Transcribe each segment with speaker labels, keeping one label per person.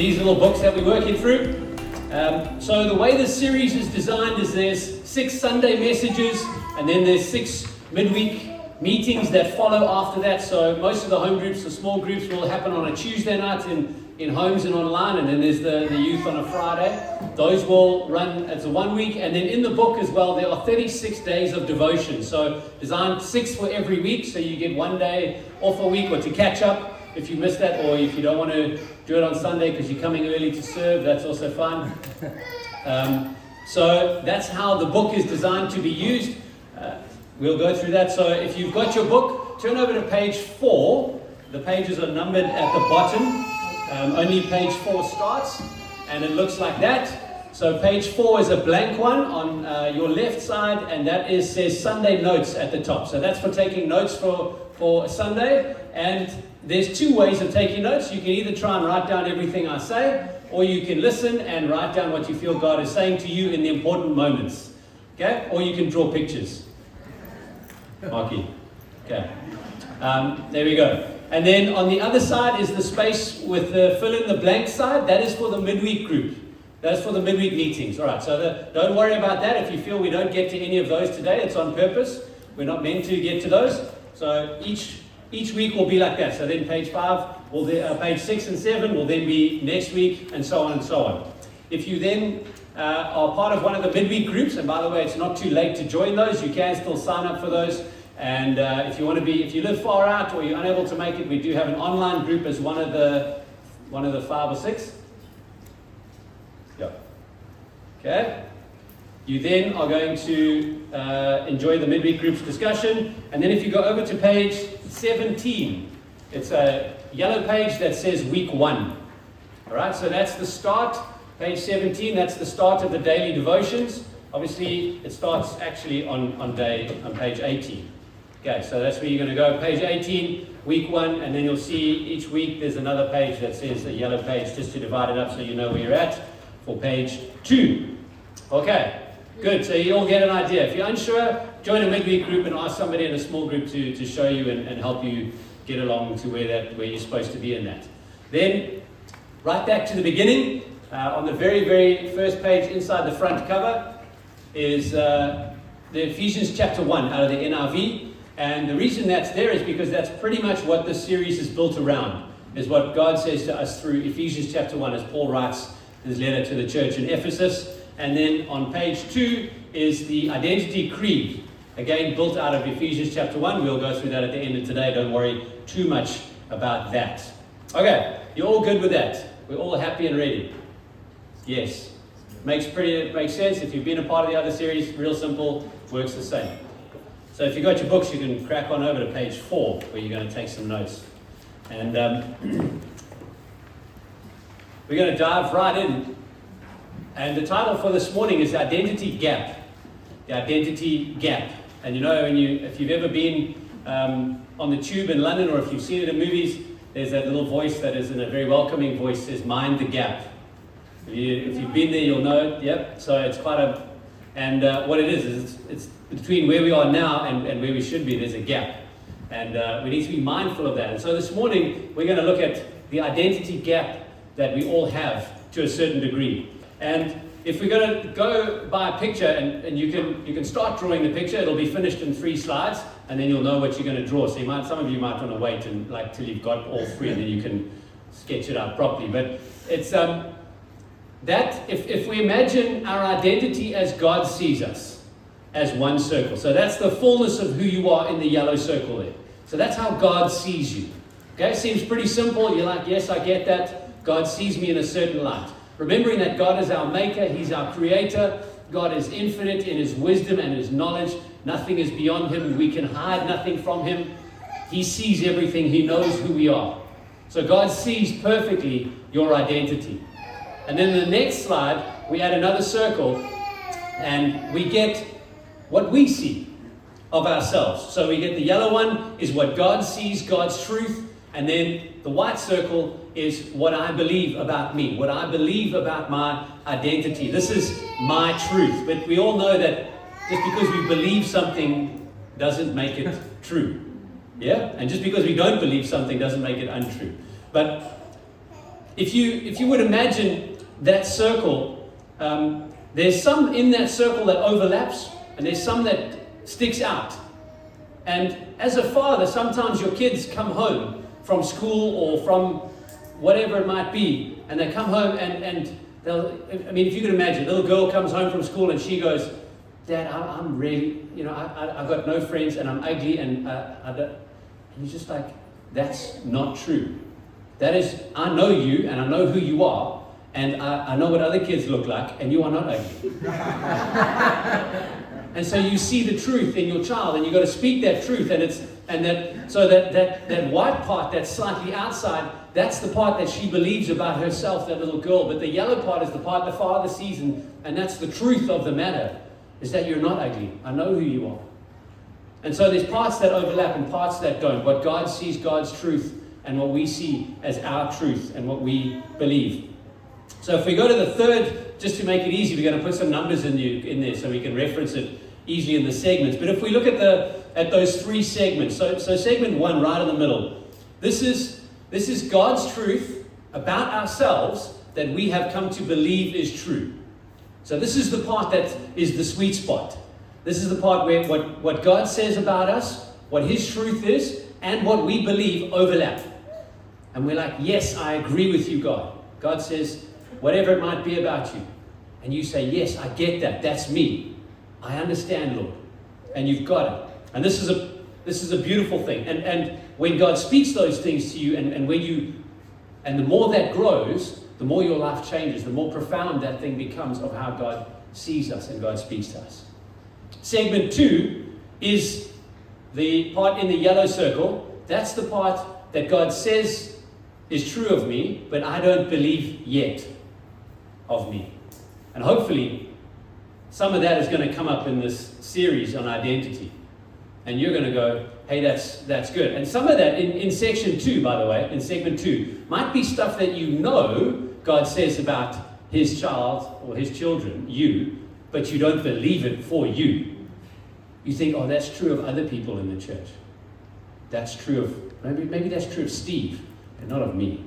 Speaker 1: these little books that we're working through. Um, so the way this series is designed is there's six Sunday messages, and then there's six midweek meetings that follow after that. So most of the home groups, the small groups, will happen on a Tuesday night in, in homes and online, and then there's the, the youth on a Friday. Those will run as a one week, and then in the book as well, there are 36 days of devotion. So designed six for every week, so you get one day off a week or to catch up if you missed that, or if you don't want to do it on Sunday because you're coming early to serve, that's also fine. Um, so that's how the book is designed to be used. Uh, we'll go through that. So if you've got your book, turn over to page four. The pages are numbered at the bottom. Um, only page four starts, and it looks like that. So page four is a blank one on uh, your left side, and that is says Sunday notes at the top. So that's for taking notes for for Sunday. And there's two ways of taking notes. You can either try and write down everything I say, or you can listen and write down what you feel God is saying to you in the important moments. Okay? Or you can draw pictures. Marky. Okay. Um, there we go. And then on the other side is the space with the fill in the blank side. That is for the midweek group. That's for the midweek meetings. All right, so the, don't worry about that. If you feel we don't get to any of those today, it's on purpose. We're not meant to get to those. So each each week will be like that. So then page five, will then, uh, page six and seven will then be next week, and so on and so on. If you then uh, are part of one of the midweek groups, and by the way, it's not too late to join those. You can still sign up for those. And uh, if you want to be, if you live far out or you're unable to make it, we do have an online group as one of the one of the five or six. Yep. Okay. You then are going to uh, enjoy the midweek groups discussion. And then if you go over to page 17, it's a yellow page that says week one. All right, so that's the start. Page 17, that's the start of the daily devotions. Obviously, it starts actually on, on day on page 18. Okay, so that's where you're going to go. Page 18, week one, and then you'll see each week there's another page that says a yellow page just to divide it up so you know where you're at for page two. Okay, good. So you all get an idea. If you're unsure, join a midweek group and ask somebody in a small group to, to show you and, and help you get along to where that where you're supposed to be in that. Then, right back to the beginning, uh, on the very, very first page inside the front cover is uh, the Ephesians chapter 1 out of the NIV. And the reason that's there is because that's pretty much what this series is built around, is what God says to us through Ephesians chapter 1, as Paul writes his letter to the church in Ephesus. And then on page 2 is the identity creed, again built out of Ephesians chapter 1. We'll go through that at the end of today. Don't worry too much about that. Okay, you're all good with that. We're all happy and ready. Yes. Makes pretty makes sense. If you've been a part of the other series, real simple, works the same. So if you've got your books, you can crack on over to page four, where you're going to take some notes. And um, we're going to dive right in. And the title for this morning is Identity Gap. The Identity Gap. And you know, when you, if you've ever been um, on the tube in London or if you've seen it in movies, there's that little voice that is in a very welcoming voice says, Mind the gap. If, you, have been there, you'll know it. Yep. So it's quite a. And uh, what it is, is it's, it's, between where we are now and, and where we should be, there's a gap. And uh, we need to be mindful of that. And so this morning, we're going to look at the identity gap that we all have to a certain degree. And if we're going to go by a picture, and, and you, can, you can start drawing the picture, it'll be finished in three slides, and then you'll know what you're going to draw. So you might, some of you might want to wait and like till you've got all three, and then you can sketch it out properly. But it's um, that if, if we imagine our identity as God sees us, as one circle. So that's the fullness of who you are in the yellow circle there. So that's how God sees you. Okay, seems pretty simple. You're like, yes, I get that. God sees me in a certain light. Remembering that God is our maker, He's our creator, God is infinite in His wisdom and His knowledge. Nothing is beyond Him. We can hide nothing from Him. He sees everything, He knows who we are. So God sees perfectly your identity. And then the next slide, we add another circle and we get what we see of ourselves. So we get the yellow one is what God sees, God's truth. And then the white circle is what I believe about me, what I believe about my identity. This is my truth. But we all know that just because we believe something doesn't make it true. Yeah? And just because we don't believe something doesn't make it untrue. But if you if you would imagine that circle, um, there's some in that circle that overlaps, and there's some that sticks out. And as a father, sometimes your kids come home from school or from whatever it might be, and they come home and, and they'll, I mean, if you can imagine, a little girl comes home from school and she goes, Dad, I'm really, you know, I, I, I've got no friends and I'm ugly and uh, I don't, and he's just like, that's not true. That is, I know you and I know who you are, and I, I know what other kids look like, and you are not ugly. and so you see the truth in your child, and you've got to speak that truth, and it's and that so that that that white part that's slightly outside, that's the part that she believes about herself, that little girl. But the yellow part is the part the father sees, and, and that's the truth of the matter, is that you're not ugly. I know who you are. And so there's parts that overlap and parts that don't. What God sees, God's truth, and what we see as our truth and what we believe. So if we go to the third, just to make it easy, we're going to put some numbers in, you, in there so we can reference it easily in the segments. But if we look at the at those three segments, so, so segment one, right in the middle, this is this is God's truth about ourselves that we have come to believe is true. So this is the part that is the sweet spot. This is the part where what, what God says about us, what His truth is, and what we believe overlap. And we're like, yes, I agree with you, God. God says, whatever it might be about you. And you say, yes, I get that. That's me. I understand, Lord. And you've got it. And this is a this is a beautiful thing. And and when God speaks those things to you, and, and when you and the more that grows, the more your life changes, the more profound that thing becomes of how God sees us and God speaks to us. Segment two is the part in the yellow circle. That's the part that God says is true of me, but I don't believe yet of me. And hopefully, some of that is going to come up in this series on identity. And you're going to go, hey, that's, that's good. And some of that in, in section two, by the way, in segment two, might be stuff that you know God says about his child or his children, you, but you don't believe it for you. You think, oh, that's true of other people in the church. That's true of, maybe, maybe that's true of Steve, and not of me.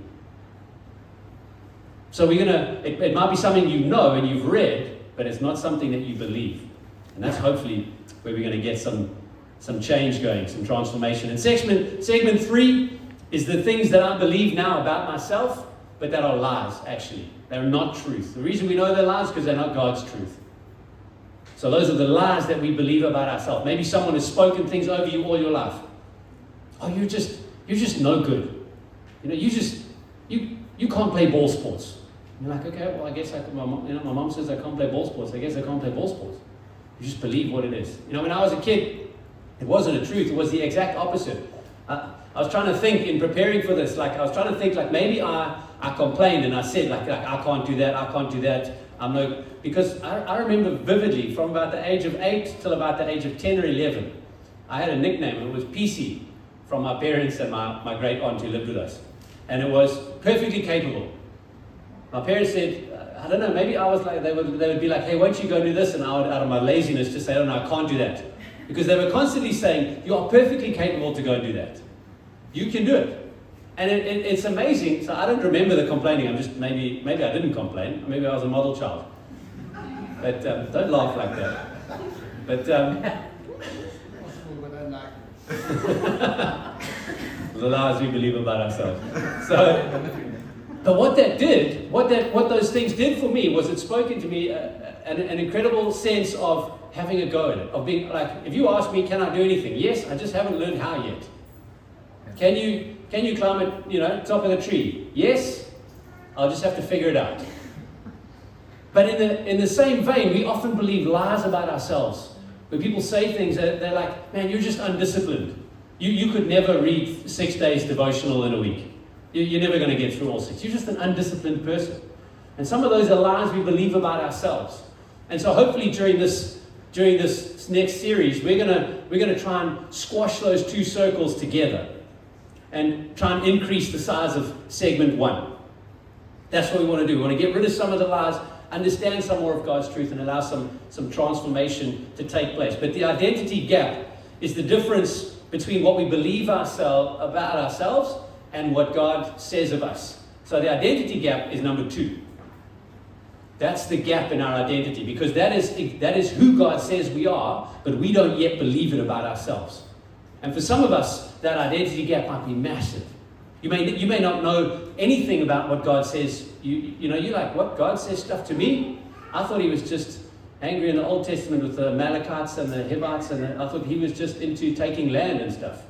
Speaker 1: So we're gonna, it, it might be something you know and you've read, but it's not something that you believe. And that's hopefully where we're gonna get some, some change going, some transformation. And segment, segment three is the things that I believe now about myself, but that are lies, actually. They're not truth. The reason we know they're lies because they're not God's truth. So those are the lies that we believe about ourselves. Maybe someone has spoken things over you all your life. Oh, you're just you're just no good. You know, you just you you can't play ball sports. You're like, okay, well, I guess I, my, mom, you know, my mom says I can't play ball sports. I guess I can't play ball sports. You just believe what it is. You know, when I was a kid, it wasn't a truth. It was the exact opposite. I, I was trying to think in preparing for this, like I was trying to think, like maybe I, I complained and I said, like, like I can't do that, I can't do that. I'm no, because I, I remember vividly from about the age of eight till about the age of 10 or 11, I had a nickname. It was PC from my parents and my, my great aunt who lived with us. And it was perfectly capable. My parents said, I don't know, maybe I was like, they would, they would be like, hey, why don't you go do this? And I would, out of my laziness, just say, oh no, I can't do that. Because they were constantly saying, you are perfectly capable to go do that. You can do it. And it, it, it's amazing. So I don't remember the complaining. I'm just maybe maybe I didn't complain. Maybe I was a model child. But um, don't laugh like that. But um, the lies we believe about ourselves. So, but what that did, what that what those things did for me was it spoke into me uh, an, an incredible sense of having a go at it, of being like, if you ask me, can I do anything? Yes, I just haven't learned how yet. Can you can you climb it, you know, top of the tree? Yes. I'll just have to figure it out. But in the in the same vein, we often believe lies about ourselves. When people say things that they're like, man, you're just undisciplined. You, you could never read six days devotional in a week. You, you're never going to get through all six. You're just an undisciplined person. And some of those are lies we believe about ourselves. And so hopefully during this during this next series, we're gonna we're gonna try and squash those two circles together and try and increase the size of segment one. That's what we want to do. We want to get rid of some of the lies, understand some more of God's truth, and allow some, some transformation to take place. But the identity gap is the difference between what we believe ourselves about ourselves and what God says of us. So the identity gap is number two. That's the gap in our identity because that is, that is who God says we are, but we don't yet believe it about ourselves. And for some of us, that identity gap might be massive. You may, you may not know anything about what God says. You, you know, you're like, what? God says stuff to me? I thought he was just angry in the Old Testament with the Amalekites and the Hivites, and the, I thought he was just into taking land and stuff.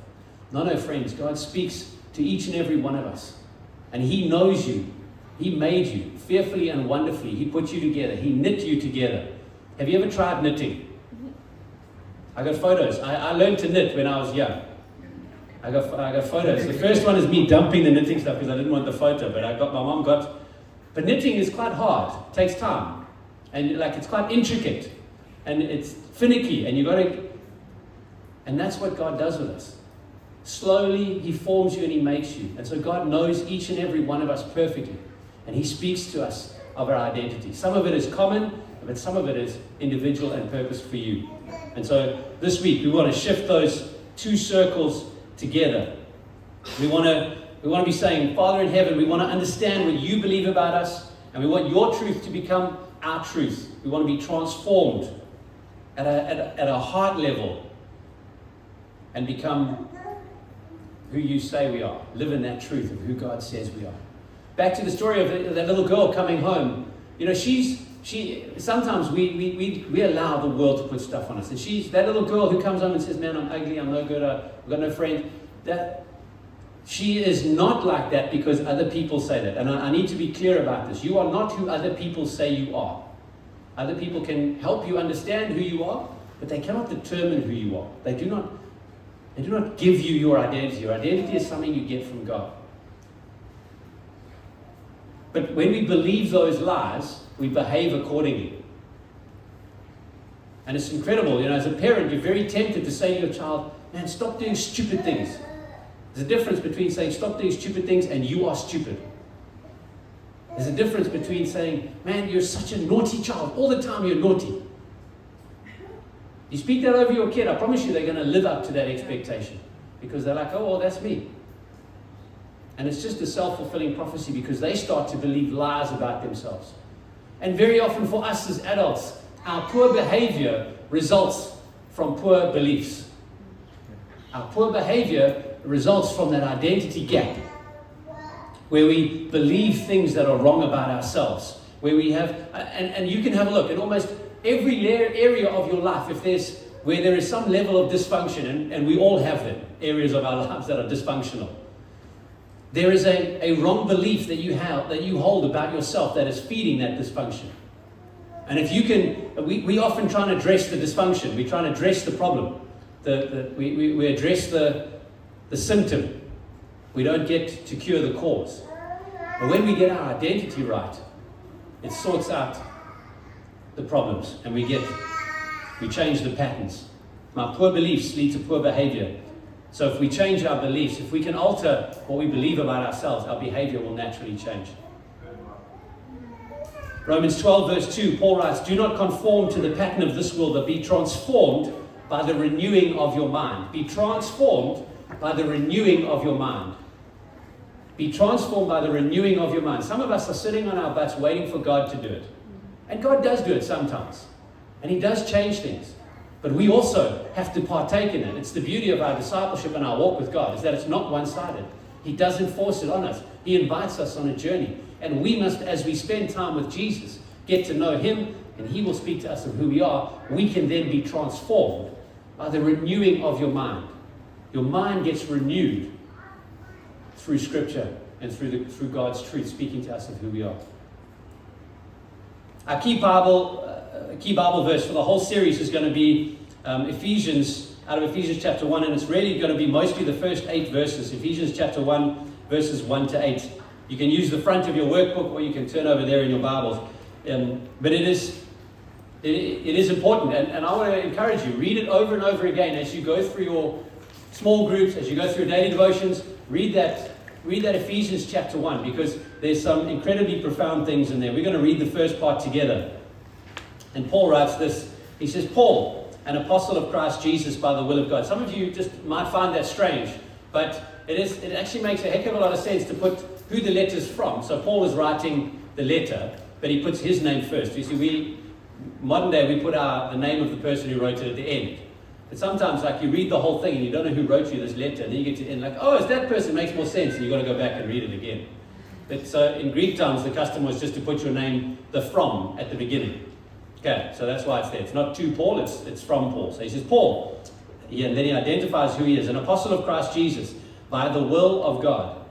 Speaker 1: No, no, friends. God speaks to each and every one of us. And he knows you. He made you fearfully and wonderfully. He put you together. He knit you together. Have you ever tried knitting? I got photos. I, I learned to knit when I was young. I got, I got photos. The first one is me dumping the knitting stuff because I didn't want the photo, but I got my mom got. But knitting is quite hard. It takes time, and like it's quite intricate, and it's finicky, and you got to. And that's what God does with us. Slowly, He forms you and He makes you, and so God knows each and every one of us perfectly, and He speaks to us of our identity. Some of it is common, but some of it is individual and purpose for you. And so this week we want to shift those two circles together. We want to we want to be saying, Father in heaven, we want to understand what you believe about us, and we want your truth to become our truth. We want to be transformed at a, at a, at a heart level and become who you say we are. Live in that truth of who God says we are. Back to the story of that little girl coming home. You know, she's she sometimes we, we, we, we allow the world to put stuff on us. And she's that little girl who comes home and says, Man, I'm ugly, I'm no good, uh, I've got no friends. That she is not like that because other people say that. And I, I need to be clear about this. You are not who other people say you are. Other people can help you understand who you are, but they cannot determine who you are. They do not, they do not give you your identity. Your identity is something you get from God. But when we believe those lies, we behave accordingly. And it's incredible, you know, as a parent, you're very tempted to say to your child, man, stop doing stupid things. There's a difference between saying, stop doing stupid things and you are stupid. There's a difference between saying, man, you're such a naughty child. All the time you're naughty. You speak that over your kid, I promise you they're going to live up to that expectation. Because they're like, oh, well, that's me. And it's just a self fulfilling prophecy because they start to believe lies about themselves. And very often for us as adults, our poor behavior results from poor beliefs. Our poor behavior results from that identity gap where we believe things that are wrong about ourselves. Where we have, and, and you can have a look at almost every area of your life, if there's where there is some level of dysfunction, and, and we all have them, areas of our lives that are dysfunctional. There is a, a wrong belief that you have that you hold about yourself that is feeding that dysfunction. And if you can, we, we often try and address the dysfunction, we try and address the problem. The, the, we, we, we address the, the symptom. We don't get to cure the cause. But when we get our identity right, it sorts out the problems and we get, we change the patterns. My poor beliefs lead to poor behavior. So if we change our beliefs, if we can alter what we believe about ourselves, our behavior will naturally change. Romans 12, verse 2, Paul writes, Do not conform to the pattern of this world, but be transformed by the renewing of your mind. Be transformed by the renewing of your mind. Be transformed by the renewing of your mind. Some of us are sitting on our butts waiting for God to do it. And God does do it sometimes. And He does change things. But we also have to partake in it. It's the beauty of our discipleship and our walk with God, is that it's not one sided. He doesn't force it on us, He invites us on a journey. And we must, as we spend time with Jesus, get to know Him, and He will speak to us of who we are. We can then be transformed by the renewing of your mind. Your mind gets renewed through Scripture and through, the, through God's truth speaking to us of who we are. Our key Bible, uh, key Bible verse for the whole series is going to be um, Ephesians, out of Ephesians chapter 1, and it's really going to be mostly the first eight verses. Ephesians chapter 1, verses 1 to 8. You can use the front of your workbook or you can turn over there in your Bibles. Um, but it is, it, it is important, and, and I want to encourage you, read it over and over again as you go through your small groups, as you go through daily devotions, read that read that Ephesians chapter 1 because there's some incredibly profound things in there. We're going to read the first part together. And Paul writes this He says, Paul, an apostle of Christ Jesus by the will of God. Some of you just might find that strange, but it, is, it actually makes a heck of a lot of sense to put who the letter's from. So Paul is writing the letter, but he puts his name first. You see, we modern day we put our the name of the person who wrote it at the end. But sometimes, like you read the whole thing and you don't know who wrote you this letter, and then you get to the end, like, oh, it's that person, it makes more sense, and you've got to go back and read it again. But so in Greek times, the custom was just to put your name, the from, at the beginning. Okay, so that's why it's there. It's not to Paul, it's, it's from Paul. So he says, Paul, yeah, and then he identifies who he is an apostle of Christ Jesus by the will of God.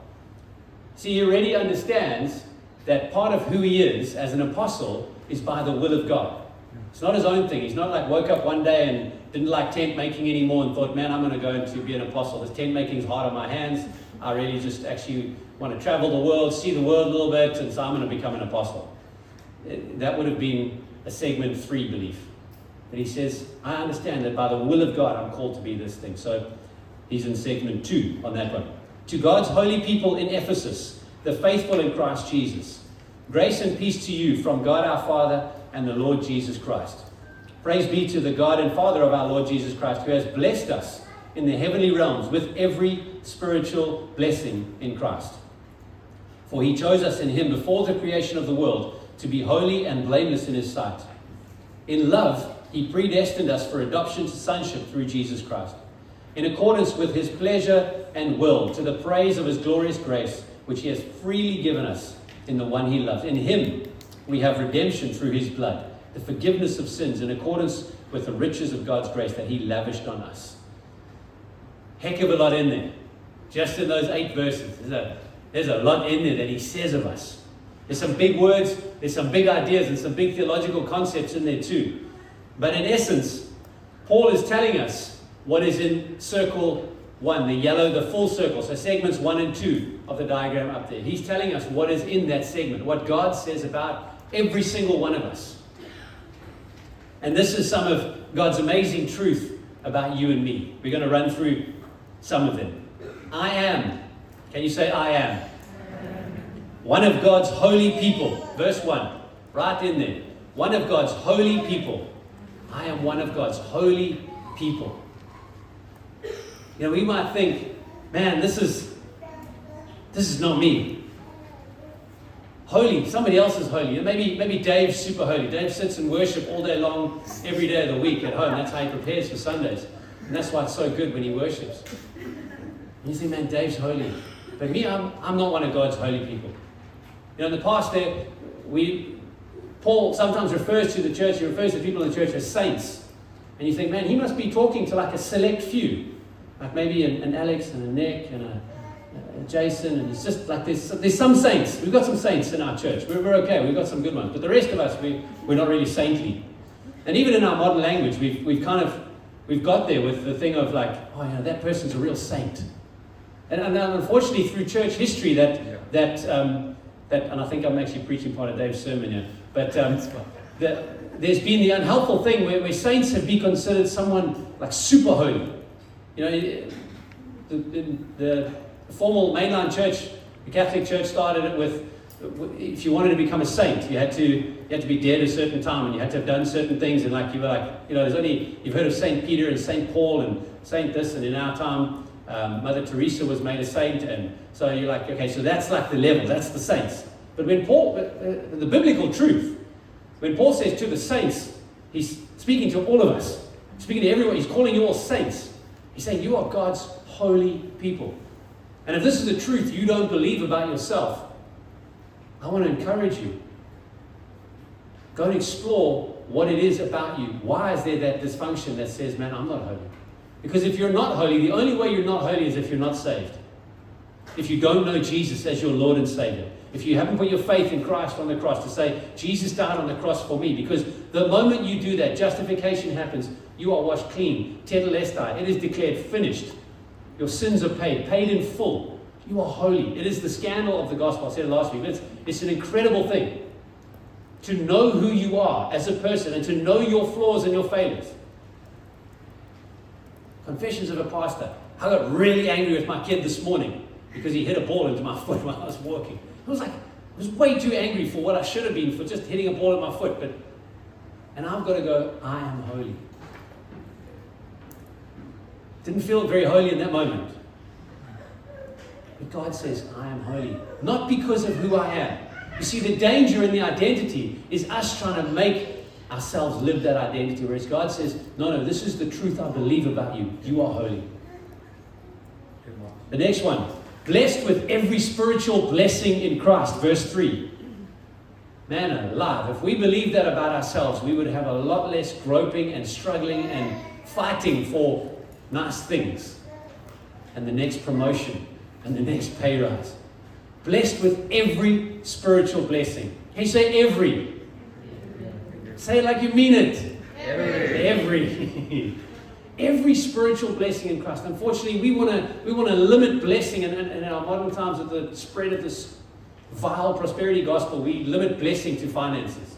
Speaker 1: See, he already understands that part of who he is as an apostle is by the will of God. It's not his own thing. He's not like woke up one day and didn't like tent making anymore and thought, man, I'm going to go into be an apostle. This tent making is hard on my hands. I really just actually want to travel the world, see the world a little bit, and so I'm going to become an apostle. That would have been a segment three belief. But he says, I understand that by the will of God, I'm called to be this thing. So he's in segment two on that one. To God's holy people in Ephesus, the faithful in Christ Jesus, grace and peace to you from God our Father and the Lord Jesus Christ. Praise be to the God and Father of our Lord Jesus Christ, who has blessed us in the heavenly realms with every spiritual blessing in Christ. For he chose us in him before the creation of the world to be holy and blameless in his sight. In love, he predestined us for adoption to sonship through Jesus Christ, in accordance with his pleasure and will, to the praise of his glorious grace, which he has freely given us in the one he loves. In him we have redemption through his blood the forgiveness of sins in accordance with the riches of God's grace that He lavished on us. Heck of a lot in there. Just in those eight verses. There's a, there's a lot in there that He says of us. There's some big words, there's some big ideas, and some big theological concepts in there too. But in essence, Paul is telling us what is in circle one, the yellow, the full circle. So segments one and two of the diagram up there. He's telling us what is in that segment, what God says about every single one of us. And this is some of God's amazing truth about you and me. We're going to run through some of them. I am. Can you say, I am? One of God's holy people. Verse 1, right in there. One of God's holy people. I am one of God's holy people. You know, we might think, man, this is this is not me holy. Somebody else is holy. Maybe, maybe Dave's super holy. Dave sits and worship all day long, every day of the week at home. That's how he prepares for Sundays. And that's why it's so good when he worships. And you think, man, Dave's holy. But me, I'm, I'm not one of God's holy people. You know, in the past there, we, Paul sometimes refers to the church, he refers to people in the church as saints. And you think, man, he must be talking to like a select few. Like maybe an, an Alex and a Nick and a, Jason, and it's just like there's, there's some saints. We've got some saints in our church. We're, we're okay. We've got some good ones. But the rest of us, we, we're not really saintly. And even in our modern language, we've, we've kind of we've got there with the thing of like, oh, yeah, that person's a real saint. And, and unfortunately, through church history, that yeah. that um, that, and I think I'm actually preaching part of Dave's sermon here, but um, the, there's been the unhelpful thing where, where saints have been considered someone like super holy. You know, the, the, formal mainline church, the Catholic Church started it with if you wanted to become a saint, you had to you had to be dead a certain time, and you had to have done certain things. And like you were like, you know, there's only you've heard of Saint Peter and Saint Paul and Saint this, and in our time, um, Mother Teresa was made a saint, and so you're like, okay, so that's like the level, that's the saints. But when Paul, uh, the biblical truth, when Paul says to the saints, he's speaking to all of us, speaking to everyone. He's calling you all saints. He's saying you are God's holy people. And if this is the truth you don't believe about yourself, I want to encourage you. Go and explore what it is about you. Why is there that dysfunction that says, man, I'm not holy? Because if you're not holy, the only way you're not holy is if you're not saved. If you don't know Jesus as your Lord and Savior. If you haven't put your faith in Christ on the cross to say, Jesus died on the cross for me. Because the moment you do that, justification happens. You are washed clean. Tetelestai. It is declared finished. Your sins are paid, paid in full. You are holy. It is the scandal of the gospel. I said it last week. It's, it's an incredible thing to know who you are as a person and to know your flaws and your failures. Confessions of a pastor. I got really angry with my kid this morning because he hit a ball into my foot while I was walking. I was like, I was way too angry for what I should have been for just hitting a ball at my foot. But and I've got to go, I am holy. Didn't feel very holy in that moment. But God says, I am holy. Not because of who I am. You see, the danger in the identity is us trying to make ourselves live that identity, whereas God says, No, no, this is the truth I believe about you. You are holy. The next one blessed with every spiritual blessing in Christ, verse 3. Man alive, if we believe that about ourselves, we would have a lot less groping and struggling and fighting for nice things and the next promotion and the next pay rise. Blessed with every spiritual blessing. Can you say every? Say it like you mean it.
Speaker 2: Every.
Speaker 1: Every. every spiritual blessing in Christ. Unfortunately, we want to we want to limit blessing, and in our modern times, with the spread of this vile prosperity gospel, we limit blessing to finances.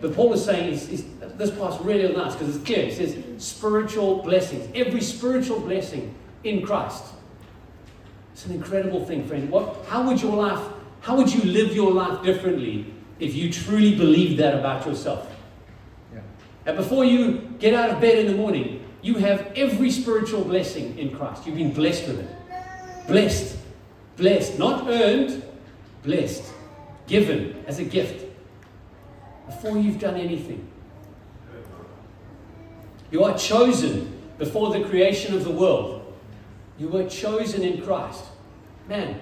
Speaker 1: But Paul is saying is, is, this part's really nice because it's clear. It says spiritual blessings, every spiritual blessing in Christ. It's an incredible thing, friend. What, how would your life, how would you live your life differently if you truly believe that about yourself? Yeah. And before you get out of bed in the morning, you have every spiritual blessing in Christ. You've been blessed with it. Blessed. Blessed. Not earned, blessed. Given as a gift. Before you've done anything. You are chosen before the creation of the world. You were chosen in Christ. Man,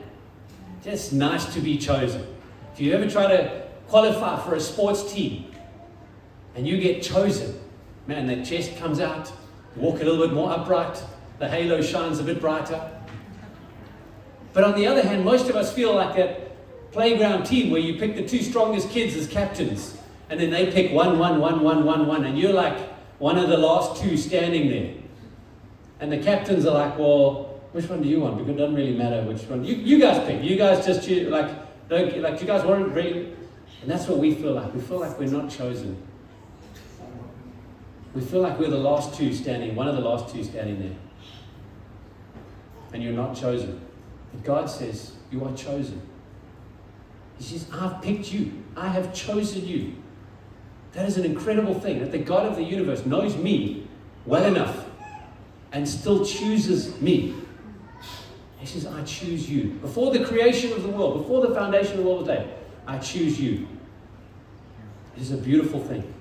Speaker 1: just nice to be chosen. If you ever try to qualify for a sports team and you get chosen, man, that chest comes out, walk a little bit more upright, the halo shines a bit brighter. But on the other hand, most of us feel like that playground team where you pick the two strongest kids as captains and then they pick one, one, one, one, one, one, and you're like one of the last two standing there. And the captains are like, well, which one do you want? Because it doesn't really matter which one. You, you guys pick. You guys just like, like, you guys weren't really. And that's what we feel like. We feel like we're not chosen. We feel like we're the last two standing, one of the last two standing there. And you're not chosen. But God says, You are chosen. He says, I've picked you. I have chosen you. That is an incredible thing that the God of the universe knows me well enough and still chooses me. He says, I choose you. Before the creation of the world, before the foundation of the world day, I choose you. It is a beautiful thing.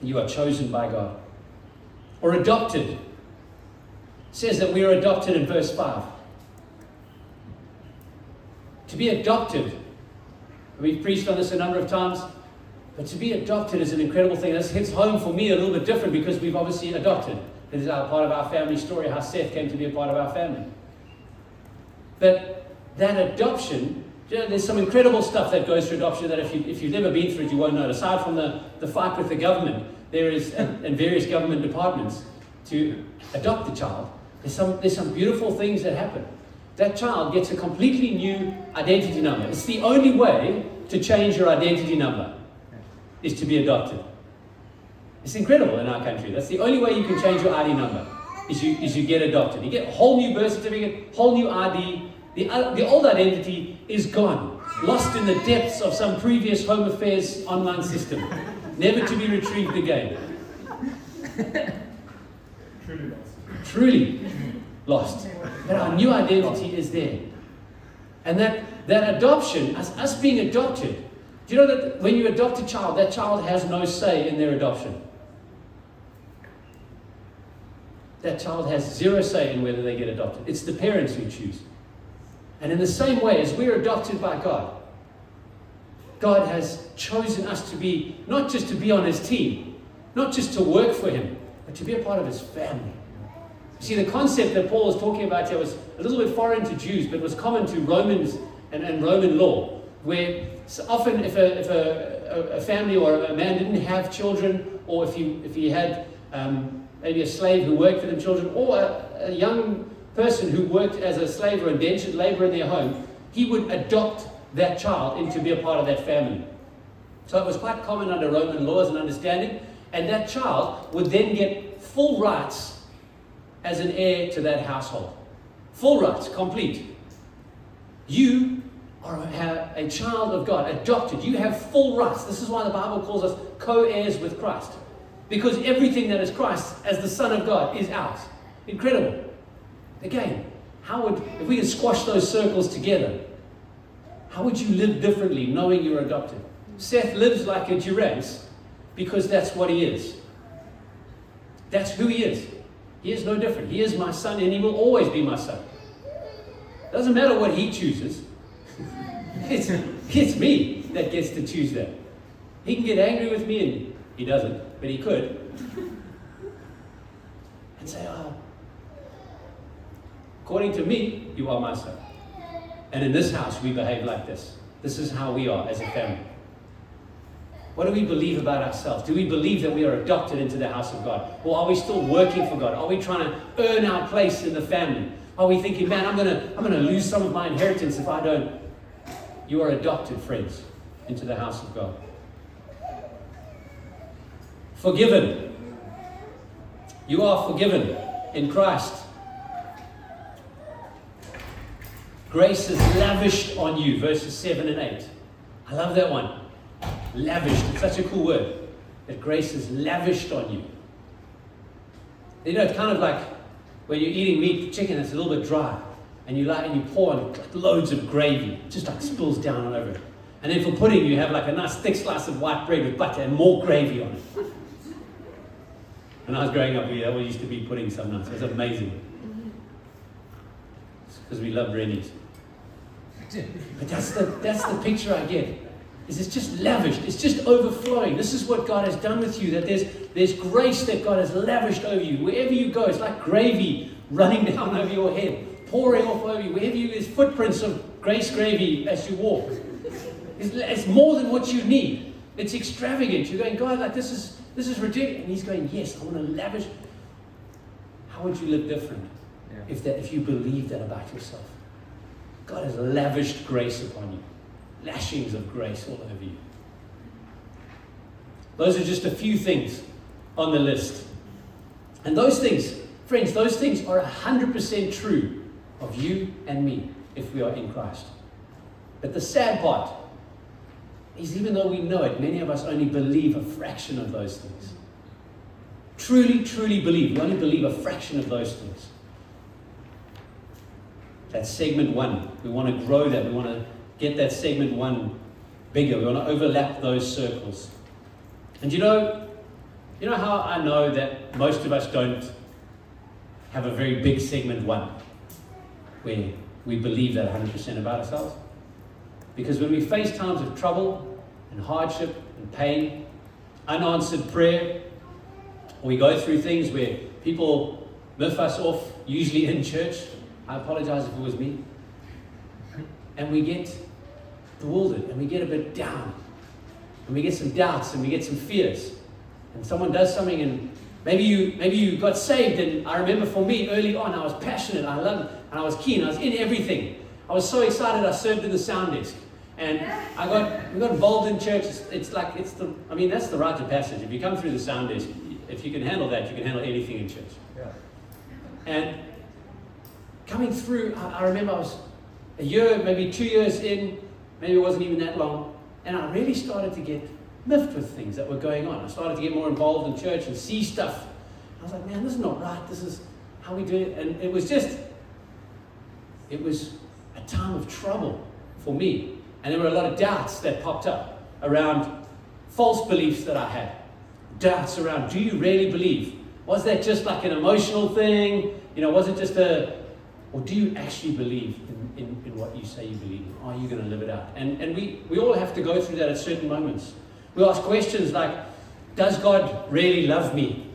Speaker 1: You are chosen by God. Or adopted. It says that we are adopted in verse 5. To be adopted, we've preached on this a number of times, but to be adopted is an incredible thing. This hits home for me a little bit different because we've obviously adopted. It is our part of our family story, how Seth came to be a part of our family. But that adoption, you know, there's some incredible stuff that goes through adoption that if, you, if you've never been through it, you won't know. Aside from the, the fight with the government, there is, and, various government departments, to adopt the child, there's some, there's some beautiful things that happen. That child gets a completely new identity number. It's the only way to change your identity number, is to be adopted. It's incredible in our country. That's the only way you can change your ID number, is you, is you get adopted. You get a whole new birth certificate, whole new ID, the, uh, the old identity is gone, lost in the depths of some previous Home Affairs online system, never to be retrieved again.
Speaker 2: Truly lost.
Speaker 1: Truly lost. But our new identity is there. And that, that adoption, us, us being adopted, do you know that when you adopt a child, that child has no say in their adoption? That child has zero say in whether they get adopted. It's the parents who choose. And in the same way, as we're adopted by God, God has chosen us to be, not just to be on His team, not just to work for Him, but to be a part of His family. See, the concept that Paul is talking about here was a little bit foreign to Jews, but was common to Romans and, and Roman law, where often if, a, if a, a, family or a man didn't have children, or if he, if he had um, maybe a slave who worked for them children, or a, a young person who worked as a slave or indentured labor in their home, he would adopt that child into be a part of that family. So it was quite common under Roman laws and understanding, and that child would then get full rights as an heir to that household. Full rights, complete. You are a, a child of God, adopted. You have full rights. This is why the Bible calls us co heirs with Christ. Because everything that is Christ, as the Son of God, is ours. Incredible. Again, how would, if we can squash those circles together, how would you live differently knowing you're adopted? Seth lives like a Durance because that's what he is. That's who he is. He is no different. He is my son and he will always be my son. Doesn't matter what he chooses. It's, it's me that gets to choose that. He can get angry with me and he doesn't, but he could. And say, oh, according to me, you are my son. And in this house, we behave like this. This is how we are as a family. What do we believe about ourselves? Do we believe that we are adopted into the house of God? Or are we still working for God? Are we trying to earn our place in the family? Are we thinking, man, I'm gonna I'm gonna lose some of my inheritance if I don't? You are adopted, friends, into the house of God. Forgiven. You are forgiven in Christ. Grace is lavished on you, verses 7 and 8. I love that one. Lavished. It's such a cool word. That grace is lavished on you. You know, it's kind of like when you're eating meat, chicken that's a little bit dry, and you like and you pour on loads of gravy, just like spills down all over it. And then for pudding, you have like a nice thick slice of white bread with butter and more gravy on it. When I was growing up, we always used to be pudding some nights. It was amazing. Because we love Rennies. But that's the, that's the picture I get. Is it's just lavished. It's just overflowing. This is what God has done with you. That there's, there's grace that God has lavished over you. Wherever you go, it's like gravy running down over your head, pouring off over you. Wherever you, there's footprints of grace gravy as you walk. It's, it's more than what you need. It's extravagant. You're going, God, like this is this is ridiculous. And He's going, Yes, I want to lavish. How would you live different
Speaker 2: Yeah.
Speaker 1: if that if you believe that about yourself? God has lavished grace upon you, lashings of grace all over you. Those are just a few things on the list. And those things, friends, those things are 100% true of you and me if we are in Christ. But the sad part is even though we know it, many of us only believe a fraction of those things. Truly, truly believe. We only believe a fraction of those things. That's segment one. We want to grow that. We want to get that segment one bigger. We want to overlap those circles. And you know, you know how I know that most of us don't have a very big segment one where we believe that 100% about ourselves? Because when we face times of trouble and hardship and pain, unanswered prayer, or we go through things where people miff us off, usually in church, I apologize if it was me, and we get bewildered and we get a bit down, and we get some doubts and we get some fears, and someone does something and Maybe you, maybe you got saved, and I remember for me early on, I was passionate, I loved, and I was keen, I was in everything. I was so excited. I served in the sound desk, and I got we got involved in church. It's, it's like it's the I mean that's the rite of passage. If you come through the sound desk, if you can handle that, you can handle anything in church.
Speaker 2: Yeah.
Speaker 1: And coming through, I, I remember I was a year, maybe two years in, maybe it wasn't even that long, and I really started to get miffed with things that were going on. I started to get more involved in church and see stuff. I was like, man, this is not right. This is how we do it. And it was just, it was a time of trouble for me. And there were a lot of doubts that popped up around false beliefs that I had. Doubts around, do you really believe? Was that just like an emotional thing? You know, was it just a, or do you actually believe in, in, in what you say you believe in? Are you going to live it out? And, and we, we all have to go through that at certain moments. We ask questions like, does God really love me?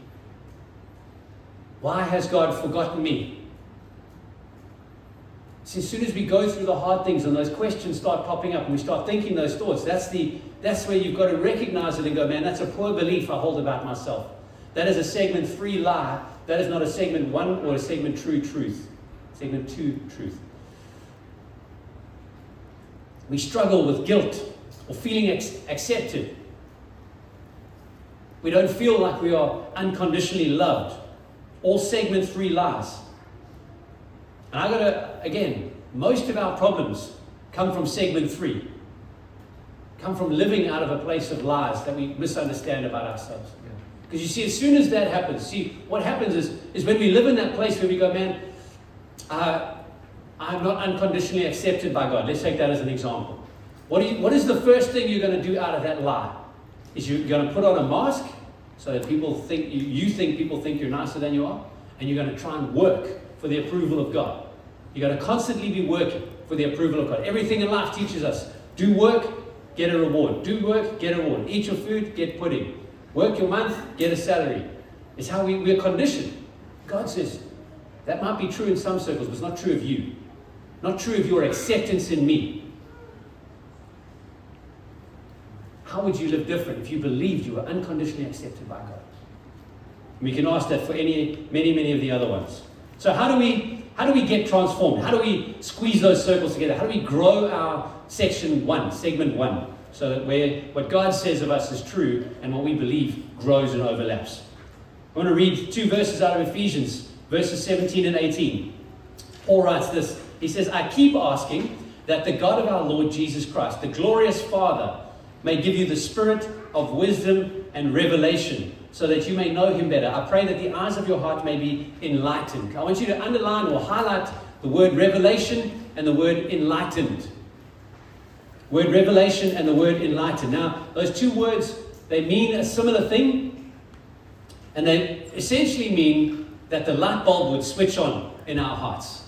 Speaker 1: Why has God forgotten me? See, as soon as we go through the hard things and those questions start popping up and we start thinking those thoughts, that's, the, that's where you've got to recognize it and go, man, that's a poor belief I hold about myself. That is a segment three lie. That is not a segment one or a segment true truth. Segment two truth. We struggle with guilt or feeling ex- accepted. We don't feel like we are unconditionally loved. All segment three lies. And I gotta, again, most of our problems come from segment three, come from living out of a place of lies that we misunderstand about ourselves. Because you see, as soon as that happens, see, what happens is, is when we live in that place where we go, man, uh, I'm not unconditionally accepted by God. Let's take that as an example. What, you, what is the first thing you're going to do out of that lie? Is you're going to put on a mask so that people think you, you think people think you're nicer than you are, and you're going to try and work for the approval of God. You're going to constantly be working for the approval of God. Everything in life teaches us do work, get a reward. Do work, get a reward. Eat your food, get pudding. Work your month, get a salary. It's how we, we're conditioned. God says that might be true in some circles, but it's not true of you. Not true of your acceptance in me. How would you live different if you believed you were unconditionally accepted by God? We can ask that for any, many, many of the other ones. So how do we how do we get transformed? How do we squeeze those circles together? How do we grow our section one, segment one, so that where what God says of us is true and what we believe grows and overlaps? I want to read two verses out of Ephesians, verses 17 and 18. Paul writes this. He says, I keep asking that the God of our Lord Jesus Christ, the glorious Father, may give you the spirit of wisdom and revelation so that you may know him better. I pray that the eyes of your heart may be enlightened. I want you to underline or highlight the word revelation and the word enlightened. Word revelation and the word enlightened. Now, those two words, they mean a similar thing, and they essentially mean that the light bulb would switch on in our hearts.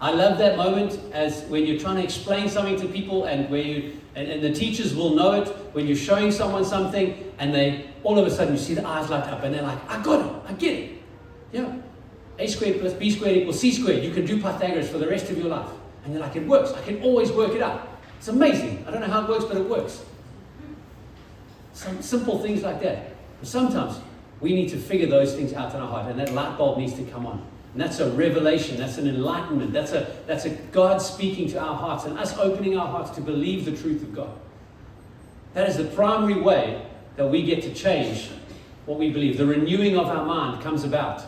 Speaker 1: I love that moment as when you're trying to explain something to people and where you and, and, the teachers will know it when you're showing someone something and they all of a sudden you see the eyes light up and they're like, I got it, I get it. Yeah. A squared plus B squared equals C squared. You can do Pythagoras for the rest of your life. And you're like, it works. I can always work it out. It's amazing. I don't know how it works, but it works. Some simple things like that. But sometimes we need to figure those things out in our heart, and that light bulb needs to come on. And that's a revelation, that's an enlightenment, that's a, that's a God speaking to our hearts and us opening our hearts to believe the truth of God. That is the primary way that we get to change what we believe. The renewing of our mind comes about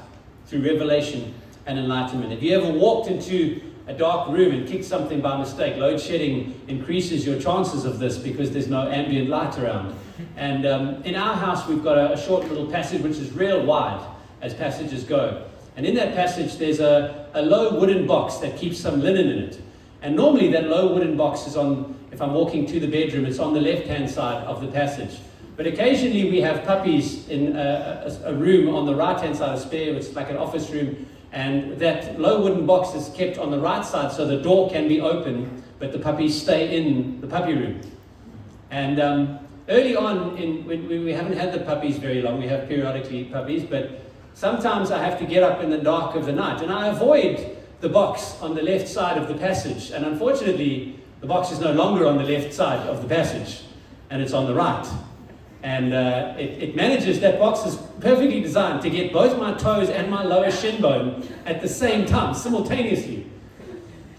Speaker 1: through revelation and enlightenment. If you ever walked into a dark room and kicked something by mistake, load shedding increases your chances of this because there's no ambient light around. And um, in our house, we've got a, a short little passage which is real wide as passages go. And in that passage, there's a, a low wooden box that keeps some linen in it. And normally, that low wooden box is on, if I'm walking to the bedroom, it's on the left hand side of the passage. But occasionally, we have puppies in a, a, room on the right hand side, a spare, which is like an office room. And that low wooden box is kept on the right side so the door can be open, but the puppies stay in the puppy room. And um, early on, in, we haven't had the puppies very long, we have periodically puppies, but Sometimes I have to get up in the dark of the night, and I avoid the box on the left side of the passage. And unfortunately, the box is no longer on the left side of the passage, and it's on the right. And uh, it, it, manages, that box is perfectly designed to get both my toes and my lower shin bone at the same time, simultaneously.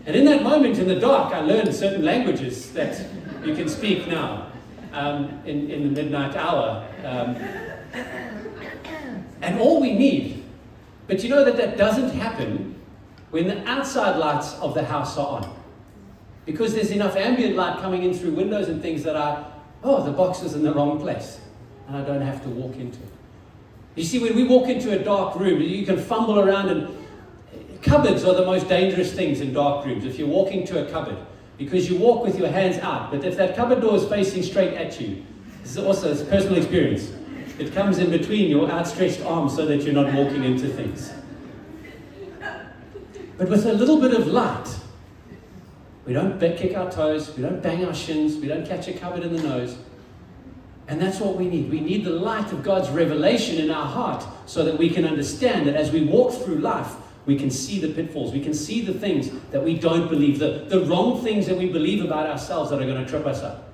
Speaker 1: And in that moment in the dark, I learned certain languages that you can speak now um, in, in the midnight hour. Um, and all we need. But you know that that doesn't happen when the outside lights of the house are on. Because there's enough ambient light coming in through windows and things that are, oh, the box is in the wrong place. And I don't have to walk into it. You see, when we walk into a dark room, you can fumble around and cupboards are the most dangerous things in dark rooms. If you're walking to a cupboard, because you walk with your hands out, but if that cupboard door is facing straight at you, this is also a personal experience. It comes in between your outstretched arms so that you're not walking into things. But with a little bit of light, we don't kick our toes, we don't bang our shins, we don't catch a cupboard in the nose. And that's what we need. We need the light of God's revelation in our heart so that we can understand that as we walk through life, we can see the pitfalls. We can see the things that we don't believe, the, the wrong things that we believe about ourselves that are going to trip us up.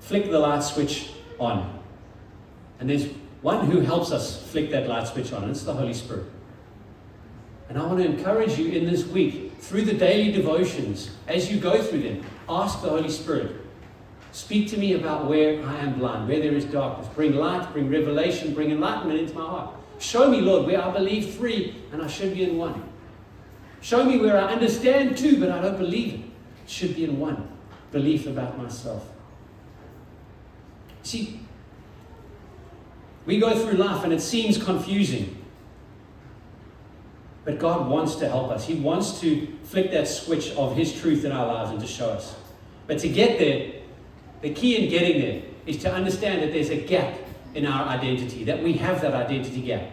Speaker 1: Flick the light switch on. And there's one who helps us flick that light switch on, and it's the Holy Spirit. And I want to encourage you in this week, through the daily devotions, as you go through them, ask the Holy Spirit. Speak to me about where I am blind, where there is darkness. Bring light, bring revelation, bring enlightenment into my heart. Show me, Lord, where I believe three and I should be in one. Show me where I understand two, but I don't believe it. should be in one. Belief about myself. See, we go through life and it seems confusing. But God wants to help us. He wants to flick that switch of His truth in our lives and to show us. But to get there, the key in getting there is to understand that there's a gap in our identity, that we have that identity gap.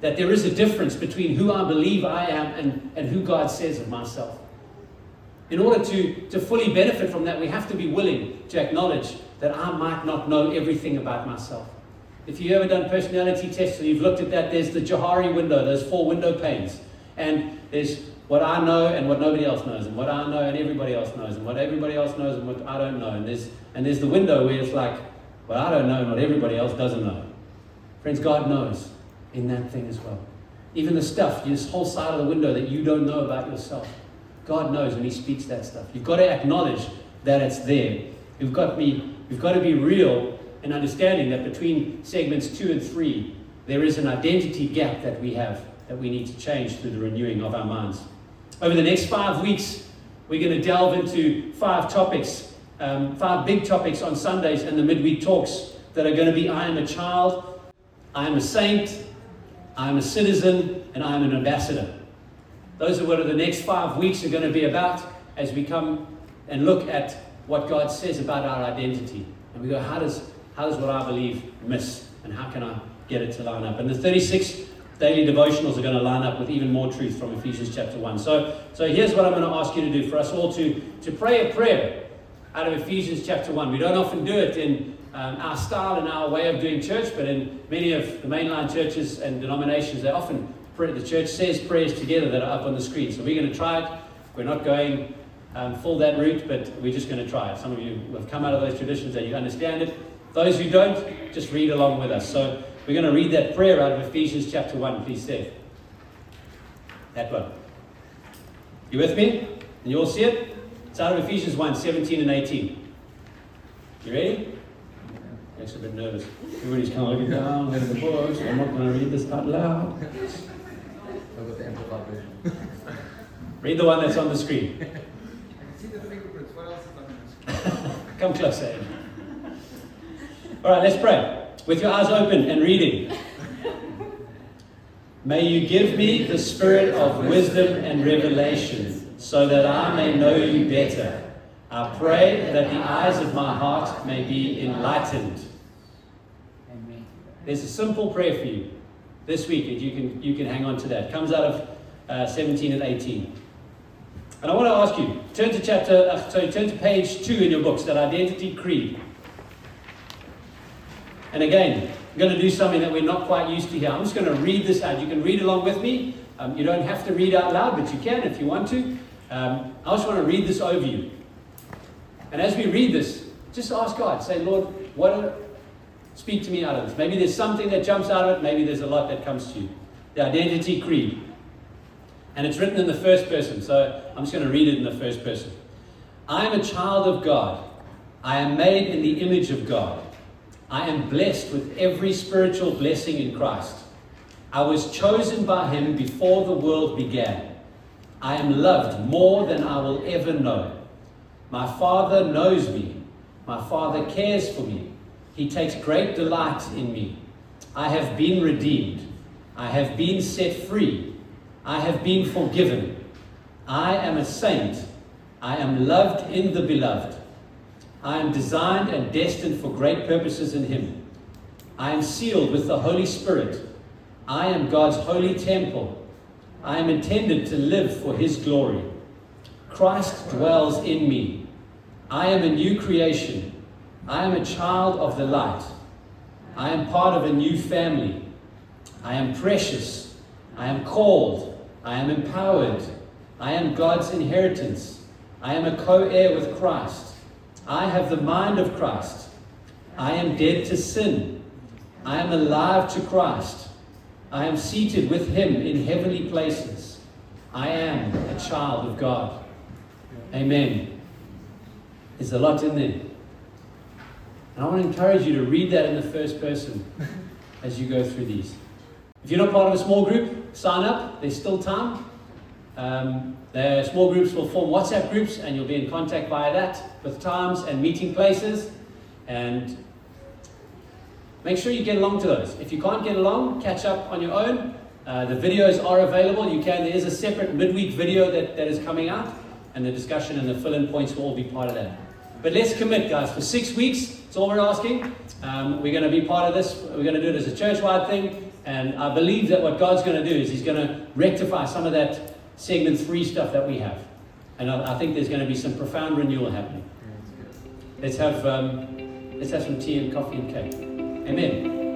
Speaker 1: That there is a difference between who I believe I am and, and who God says of myself. In order to, to fully benefit from that, we have to be willing to acknowledge that I might not know everything about myself. If you've ever done personality tests and you've looked at that, there's the Johari window, those four window panes. And there's what I know and what nobody else knows, and what I know and everybody else knows, and what everybody else knows and what I don't know. And there's, and there's the window where it's like, what I don't know and what everybody else doesn't know. Friends, God knows in that thing as well. Even the stuff, this whole side of the window that you don't know about yourself. God knows and He speaks that stuff. You've got to acknowledge that it's there. You've got to be, you've got to be real in understanding that between segments two and three, there is an identity gap that we have that we need to change through the renewing of our minds. Over the next five weeks, we're going to delve into five topics, um, five big topics on Sundays and the midweek talks that are going to be I am a child, I am a saint, I am a citizen, and I am an ambassador. Those are what the next five weeks are going to be about as we come and look at what God says about our identity. And we go, how does, how does what I believe miss? And how can I get it to line up? And the 36 daily devotionals are going to line up with even more truth from Ephesians chapter 1. So, so here's what I'm going to ask you to do for us all to, to pray a prayer out of Ephesians chapter 1. We don't often do it in um, our style and our way of doing church, but in many of the mainline churches and denominations, they often pray, the church says prayers together that are up on the screen. So we're going to try it. We're not going um, full that route, but we're just going to try it. Some of you have come out of those traditions and you understand it. Those who don't, just read along with us. So we're going to read that prayer out of Ephesians chapter 1, please, Steph. That one. You with me? And you all see it? It's out of Ephesians 1, 17 and 18. You ready? Makes a bit nervous. Everybody's kind of looking down at the books. I'm not going to read this out loud. Read the one that's on the screen. Come closer. All right, let's pray. With your eyes open and reading. May you give me the spirit of wisdom and revelation so that I may know you better. I pray that the eyes of my heart may be enlightened. Amen. There's a simple prayer for you this week, and you can, you can hang on to that. It comes out of uh, 17 and 18. And I want to ask you, turn to chapter, uh, sorry, turn to page 2 in your books, that identity creed. And again, I'm going to do something that we're not quite used to here. I'm just going to read this out. You can read along with me. Um, you don't have to read out loud, but you can if you want to. Um, I just want to read this over you. And as we read this, just ask God, say, Lord, what are, speak to me out of this. Maybe there's something that jumps out of it, maybe there's a lot that comes to you. The identity creed. And it's written in the first person, so I'm just going to read it in the first person. I am a child of God. I am made in the image of God. I am blessed with every spiritual blessing in Christ. I was chosen by Him before the world began. I am loved more than I will ever know. My Father knows me. My Father cares for me. He takes great delight in me. I have been redeemed. I have been set free. I have been forgiven. I am a saint. I am loved in the beloved. I am designed and destined for great purposes in Him. I am sealed with the Holy Spirit. I am God's holy temple. I am intended to live for His glory. Christ dwells in me. I am a new creation. I am a child of the light. I am part of a new family. I am precious. I am called. I am empowered. I am God's inheritance. I am a co heir with Christ. I have the mind of Christ. I am dead to sin. I am alive to Christ. I am seated with Him in heavenly places. I am a child of God. Amen. There's a lot in there. And I want to encourage you to read that in the first person as you go through these. If you're not part of a small group, sign up. There's still time. Um, the small groups will form WhatsApp groups, and you'll be in contact via that with times and meeting places. And make sure you get along to those. If you can't get along, catch up on your own. Uh, the videos are available. You can. There is a separate midweek video that, that is coming out, and the discussion and the fill-in points will all be part of that. But let's commit, guys. For six weeks, that's all we're asking. Um, we're going to be part of this. We're going to do it as a church-wide thing, and I believe that what God's going to do is He's going to rectify some of that segment three stuff that we have, and I, I think there's going to be some profound renewal happening. Let's have um, let's have some tea and coffee and cake. Amen.